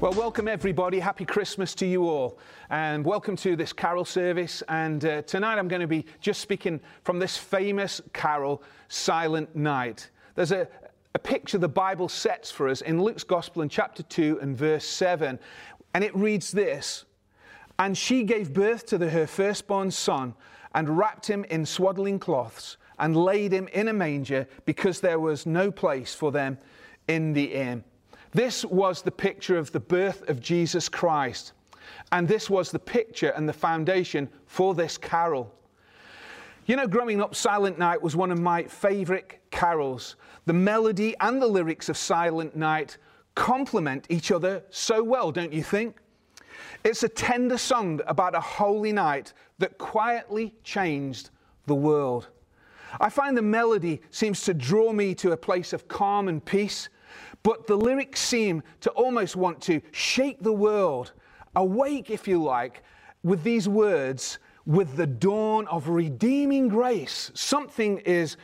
Well, welcome everybody. Happy Christmas to you all. And welcome to this carol service. And uh, tonight I'm going to be just speaking from this famous carol, Silent Night. There's a, a picture the Bible sets for us in Luke's Gospel in chapter 2 and verse 7. And it reads this And she gave birth to the, her firstborn son and wrapped him in swaddling cloths and laid him in a manger because there was no place for them in the inn. This was the picture of the birth of Jesus Christ. And this was the picture and the foundation for this carol. You know, growing up, Silent Night was one of my favorite carols. The melody and the lyrics of Silent Night complement each other so well, don't you think? It's a tender song about a holy night that quietly changed the world. I find the melody seems to draw me to a place of calm and peace but the lyrics seem to almost want to shake the world, awake, if you like, with these words, with the dawn of redeeming grace. Something is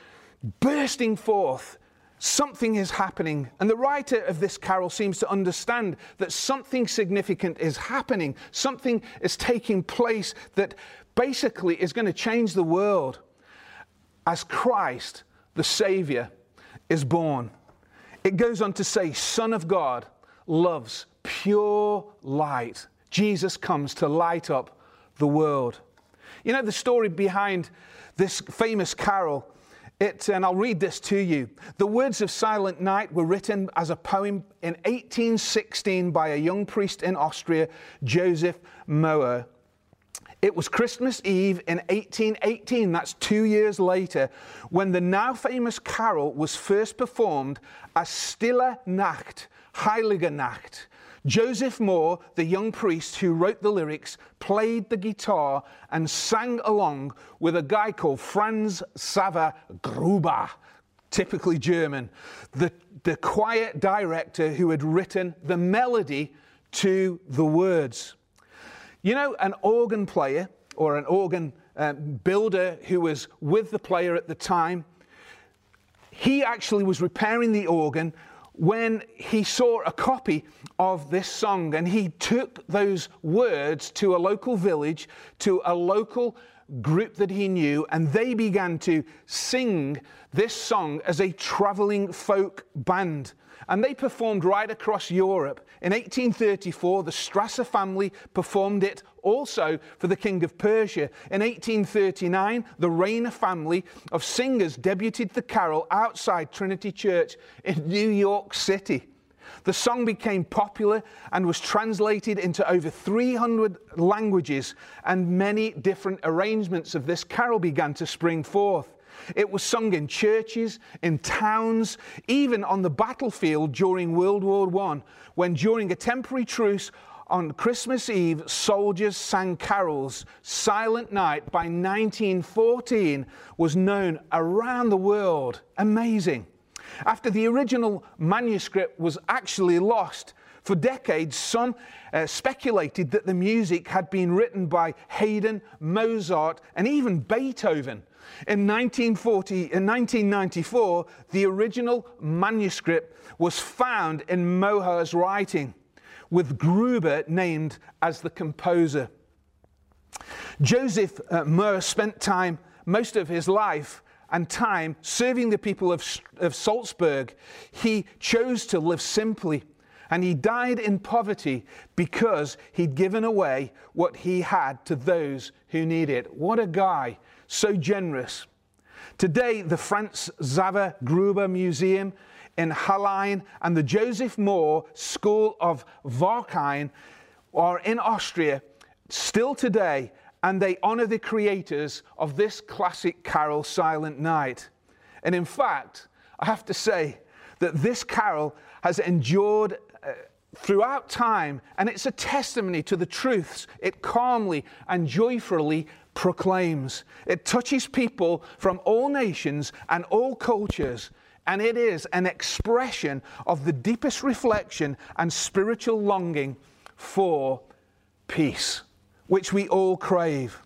bursting forth. Something is happening. And the writer of this carol seems to understand that something significant is happening. Something is taking place that basically is going to change the world as Christ, the Savior, is born. It goes on to say, Son of God loves pure light. Jesus comes to light up the world. You know the story behind this famous carol? It, and I'll read this to you. The words of Silent Night were written as a poem in 1816 by a young priest in Austria, Joseph Mohr. It was Christmas Eve in 1818, that's two years later, when the now famous carol was first performed as Stille Nacht, Heilige Nacht. Joseph Mohr, the young priest who wrote the lyrics, played the guitar and sang along with a guy called Franz Xaver Gruber, typically German, the, the choir director who had written the melody to the words. You know, an organ player or an organ uh, builder who was with the player at the time, he actually was repairing the organ when he saw a copy of this song and he took those words to a local village, to a local group that he knew, and they began to sing this song as a traveling folk band. And they performed right across Europe. In 1834, the Strasser family performed it also for the King of Prussia. In 1839, the Rainer family of singers debuted the carol outside Trinity Church in New York City. The song became popular and was translated into over 300 languages, and many different arrangements of this carol began to spring forth. It was sung in churches, in towns, even on the battlefield during World War I, when during a temporary truce on Christmas Eve, soldiers sang carols. Silent Night by 1914 was known around the world. Amazing. After the original manuscript was actually lost, for decades, some uh, speculated that the music had been written by Haydn, Mozart, and even Beethoven. In 1940, in 1994, the original manuscript was found in Mohr's writing, with Gruber named as the composer. Joseph uh, Mohr spent time, most of his life, and time serving the people of, of Salzburg, he chose to live simply. And he died in poverty because he'd given away what he had to those who need it. What a guy, so generous. Today, the Franz Xaver Gruber Museum in Hallein and the Joseph Mohr School of Wagrain are in Austria still today and they honor the creators of this classic carol, Silent Night. And in fact, I have to say that this carol has endured uh, throughout time, and it's a testimony to the truths it calmly and joyfully proclaims. It touches people from all nations and all cultures, and it is an expression of the deepest reflection and spiritual longing for peace which we all crave.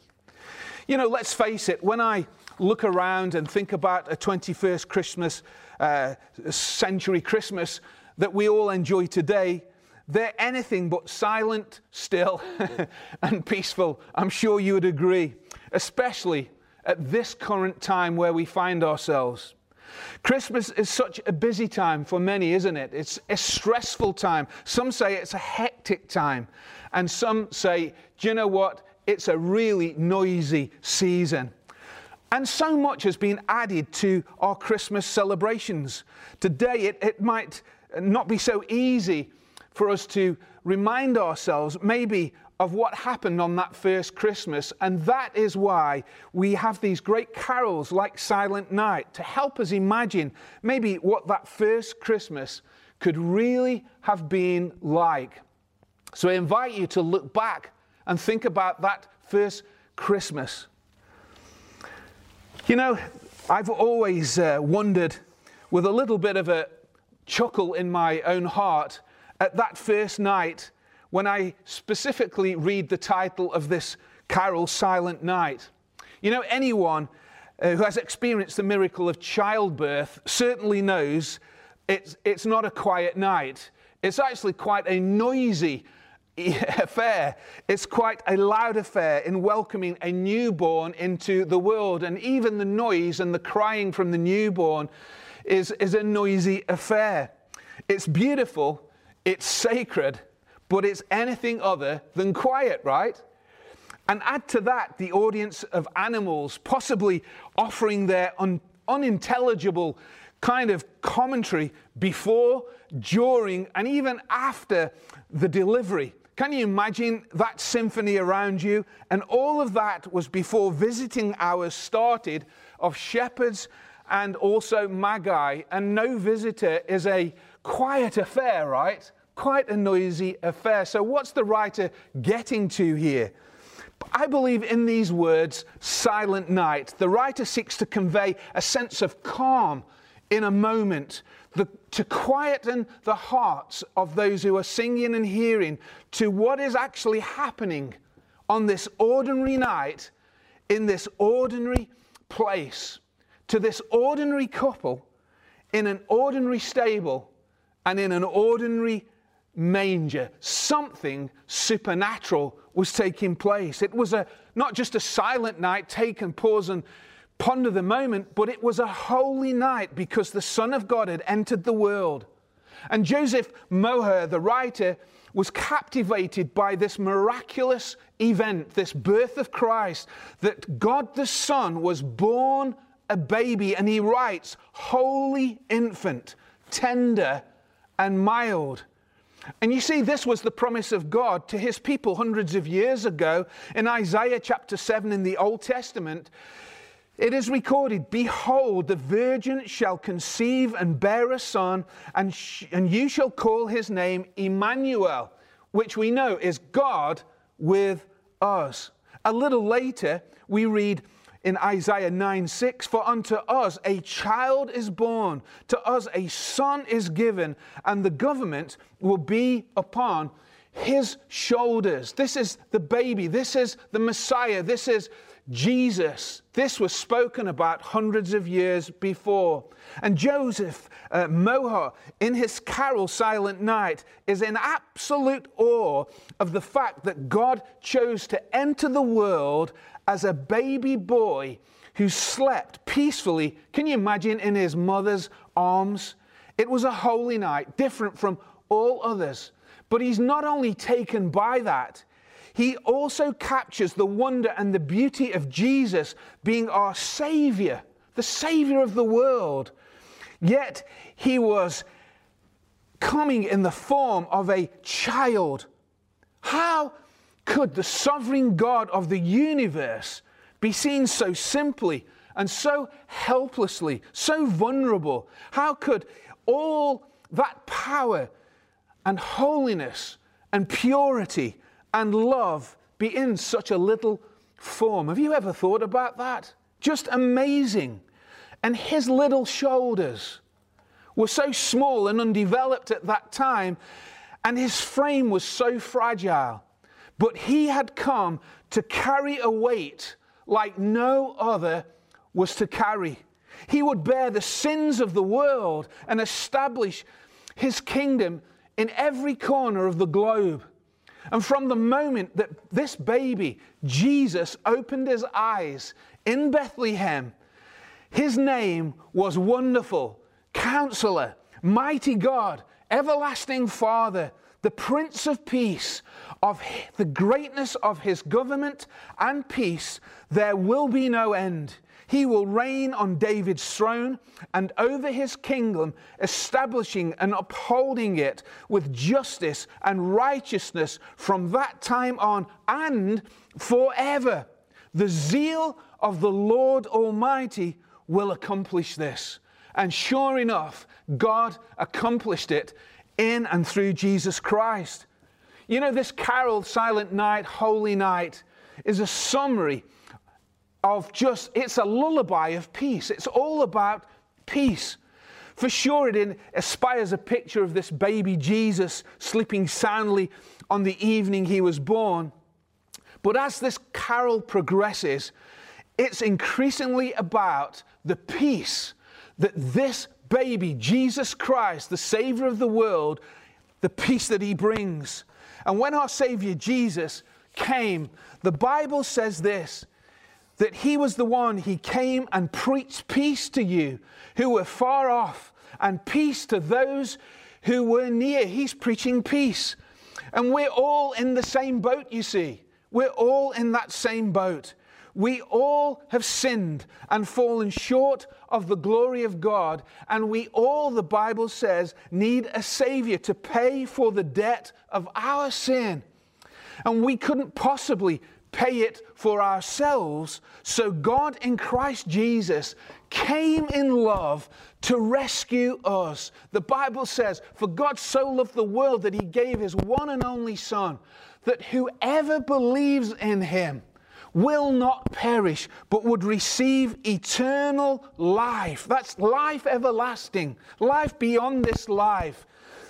You know, let's face it, when I look around and think about a 21st Christmas, uh, century Christmas that we all enjoy today, they're anything but silent, still, and peaceful. I'm sure you would agree, especially at this current time where we find ourselves. Christmas is such a busy time for many, isn't it? It's a stressful time. Some say it's a hectic time. And some say, do you know what? It's a really noisy season. And so much has been added to our Christmas celebrations. Today, it, it might not be so easy for us to remind ourselves, maybe, of what happened on that first Christmas. And that is why we have these great carols like Silent Night to help us imagine maybe what that first Christmas could really have been like. So I invite you to look back and think about that first Christmas. You know, I've always uh, wondered with a little bit of a chuckle in my own heart at that first night when I specifically read the title of this carol, Silent Night. You know, anyone uh, who has experienced the miracle of childbirth certainly knows it's, it's not a quiet night. It's actually quite a noisy affair. It's quite a loud affair in welcoming a newborn into the world. And even the noise and the crying from the newborn is, is a noisy affair. It's beautiful, it's sacred, but it's anything other than quiet, right? And add to that the audience of animals, possibly offering their un- unintelligible kind of commentary before, during, and even after the delivery. Can you imagine that symphony around you? And all of that was before visiting hours started of shepherds and also magi. And no visitor is a quiet affair, right? Quite a noisy affair. So, what's the writer getting to here? I believe in these words, silent night, the writer seeks to convey a sense of calm in a moment, the, to quieten the hearts of those who are singing and hearing to what is actually happening on this ordinary night in this ordinary place, to this ordinary couple in an ordinary stable and in an ordinary manger, something supernatural was taking place. It was a, not just a silent night, take and pause and ponder the moment, but it was a holy night because the Son of God had entered the world. And Joseph Mohr, the writer, was captivated by this miraculous event, this birth of Christ, that God the Son was born a baby. And he writes, Holy infant, tender and mild. And you see, this was the promise of God to his people hundreds of years ago. In Isaiah chapter 7 in the Old Testament, it is recorded Behold, the virgin shall conceive and bear a son, and, sh- and you shall call his name Emmanuel, which we know is God with us. A little later, we read, in Isaiah 9 6, for unto us a child is born, to us a son is given, and the government will be upon his shoulders. This is the baby, this is the Messiah, this is Jesus. This was spoken about hundreds of years before. And Joseph uh, in his carol Silent Night, is in absolute awe of the fact that God chose to enter the world as a baby boy who slept peacefully. Can you imagine in his mother's arms? It was a holy night, different from all others. But he's not only taken by that, he also captures the wonder and the beauty of Jesus being our Savior, the Savior of the world. Yet he was coming in the form of a child. How could the sovereign God of the universe be seen so simply and so helplessly, so vulnerable? How could all that power and holiness and purity and love be in such a little form? Have you ever thought about that? Just amazing. And his little shoulders were so small and undeveloped at that time, and his frame was so fragile. But he had come to carry a weight like no other was to carry. He would bear the sins of the world and establish his kingdom in every corner of the globe. And from the moment that this baby, Jesus, opened his eyes in Bethlehem, his name was Wonderful, Counselor, Mighty God, Everlasting Father, the Prince of Peace. Of the greatness of his government and peace, there will be no end. He will reign on David's throne and over his kingdom, establishing and upholding it with justice and righteousness from that time on and forever. The zeal of the Lord Almighty will accomplish this. And sure enough, God accomplished it in and through Jesus Christ. You know, this carol, Silent Night, Holy Night, is a summary of just, it's a lullaby of peace. It's all about peace. For sure, it aspires a picture of this baby Jesus sleeping soundly on the evening he was born. But as this carol progresses, it's increasingly about the peace that this baby, Jesus Christ, the Savior of the world, the peace that he brings. And when our Savior Jesus came, the Bible says this that he was the one, he came and preached peace to you who were far off and peace to those who were near. He's preaching peace. And we're all in the same boat, you see. We're all in that same boat. We all have sinned and fallen short of the glory of God, and we all, the Bible says, need a Savior to pay for the debt of our sin. And we couldn't possibly pay it for ourselves. So God in Christ Jesus came in love to rescue us. The Bible says, For God so loved the world that he gave his one and only Son, that whoever believes in him will not perish, but would receive eternal life. That's life everlasting, life beyond this life.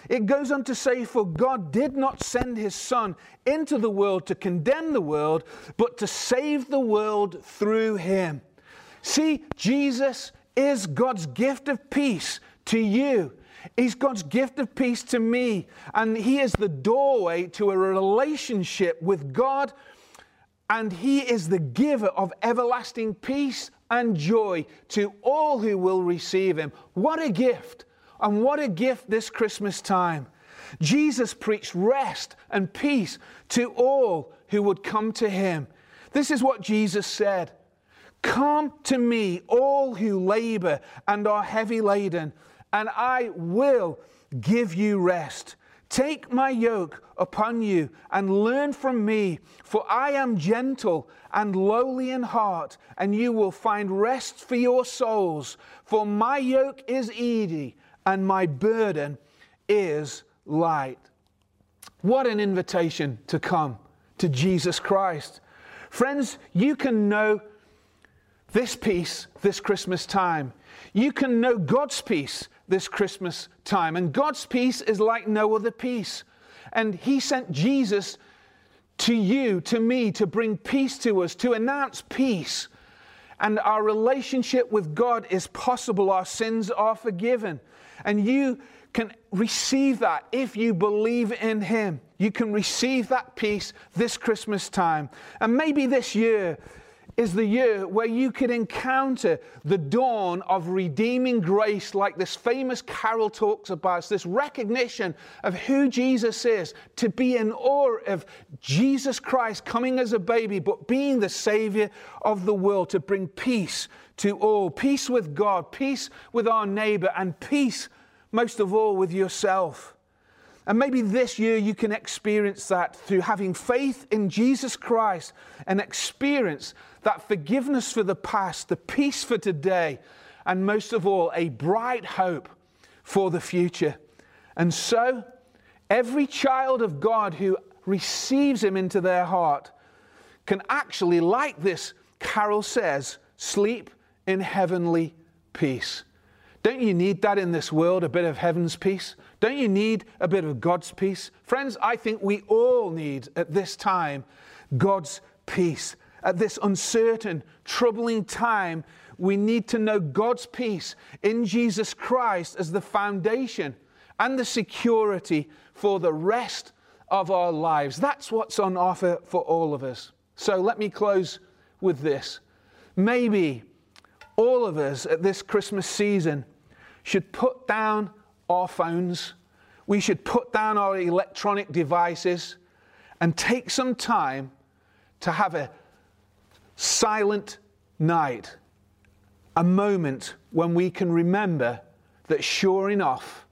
It goes on to say, For God did not send his Son into the world to condemn the world, but to save the world through him. See, Jesus is God's gift of peace to you. He's God's gift of peace to me. And He is the doorway to a relationship with God. And He is the giver of everlasting peace and joy to all who will receive Him. What a gift! And what a gift this Christmas time. Jesus preached rest and peace to all who would come to him. This is what Jesus said Come to me, all who labor and are heavy laden, and I will give you rest. Take my yoke upon you and learn from me, for I am gentle and lowly in heart, and you will find rest for your souls. For my yoke is easy and my burden is light. What an invitation to come to Jesus Christ. Friends, you can know this peace this Christmas time. You can know God's peace this Christmas time. And God's peace is like no other peace. And He sent Jesus to you, to me, to bring peace to us, to announce peace. And our relationship with God is possible. Our sins are forgiven. And you can receive that if you believe in Him. You can receive that peace this Christmas time. And maybe this year is the year where you could encounter the dawn of redeeming grace, like this famous carol talks about, this recognition of who Jesus is, to be in awe of Jesus Christ coming as a baby, but being the Savior of the world to bring peace to all peace with God, peace with our neighbor, and peace most of all with yourself. And maybe this year you can experience that through having faith in Jesus Christ and experience that forgiveness for the past, the peace for today, and most of all, a bright hope for the future. And so, every child of God who receives Him into their heart can actually, like this carol says, sleep in heavenly peace. Don't you need that in this world, a bit of heaven's peace? Don't you need a bit of God's peace? Friends, I think we all need at this time God's peace. At this uncertain, troubling time, we need to know God's peace in Jesus Christ as the foundation and the security for the rest of our lives. That's what's on offer for all of us. So let me close with this. Maybe all of us at this Christmas season should put down our phones, we should put down our electronic devices and take some time to have a silent night, a moment when we can remember that sure enough,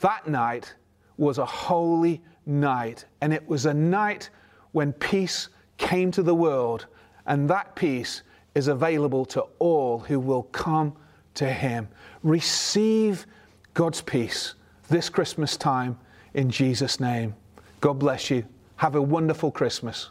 that night was a holy night. And it was a night when peace came to the world. And that peace is available to all who will come to Him. Receive God's peace this Christmas time in Jesus' name. God bless you. Have a wonderful Christmas.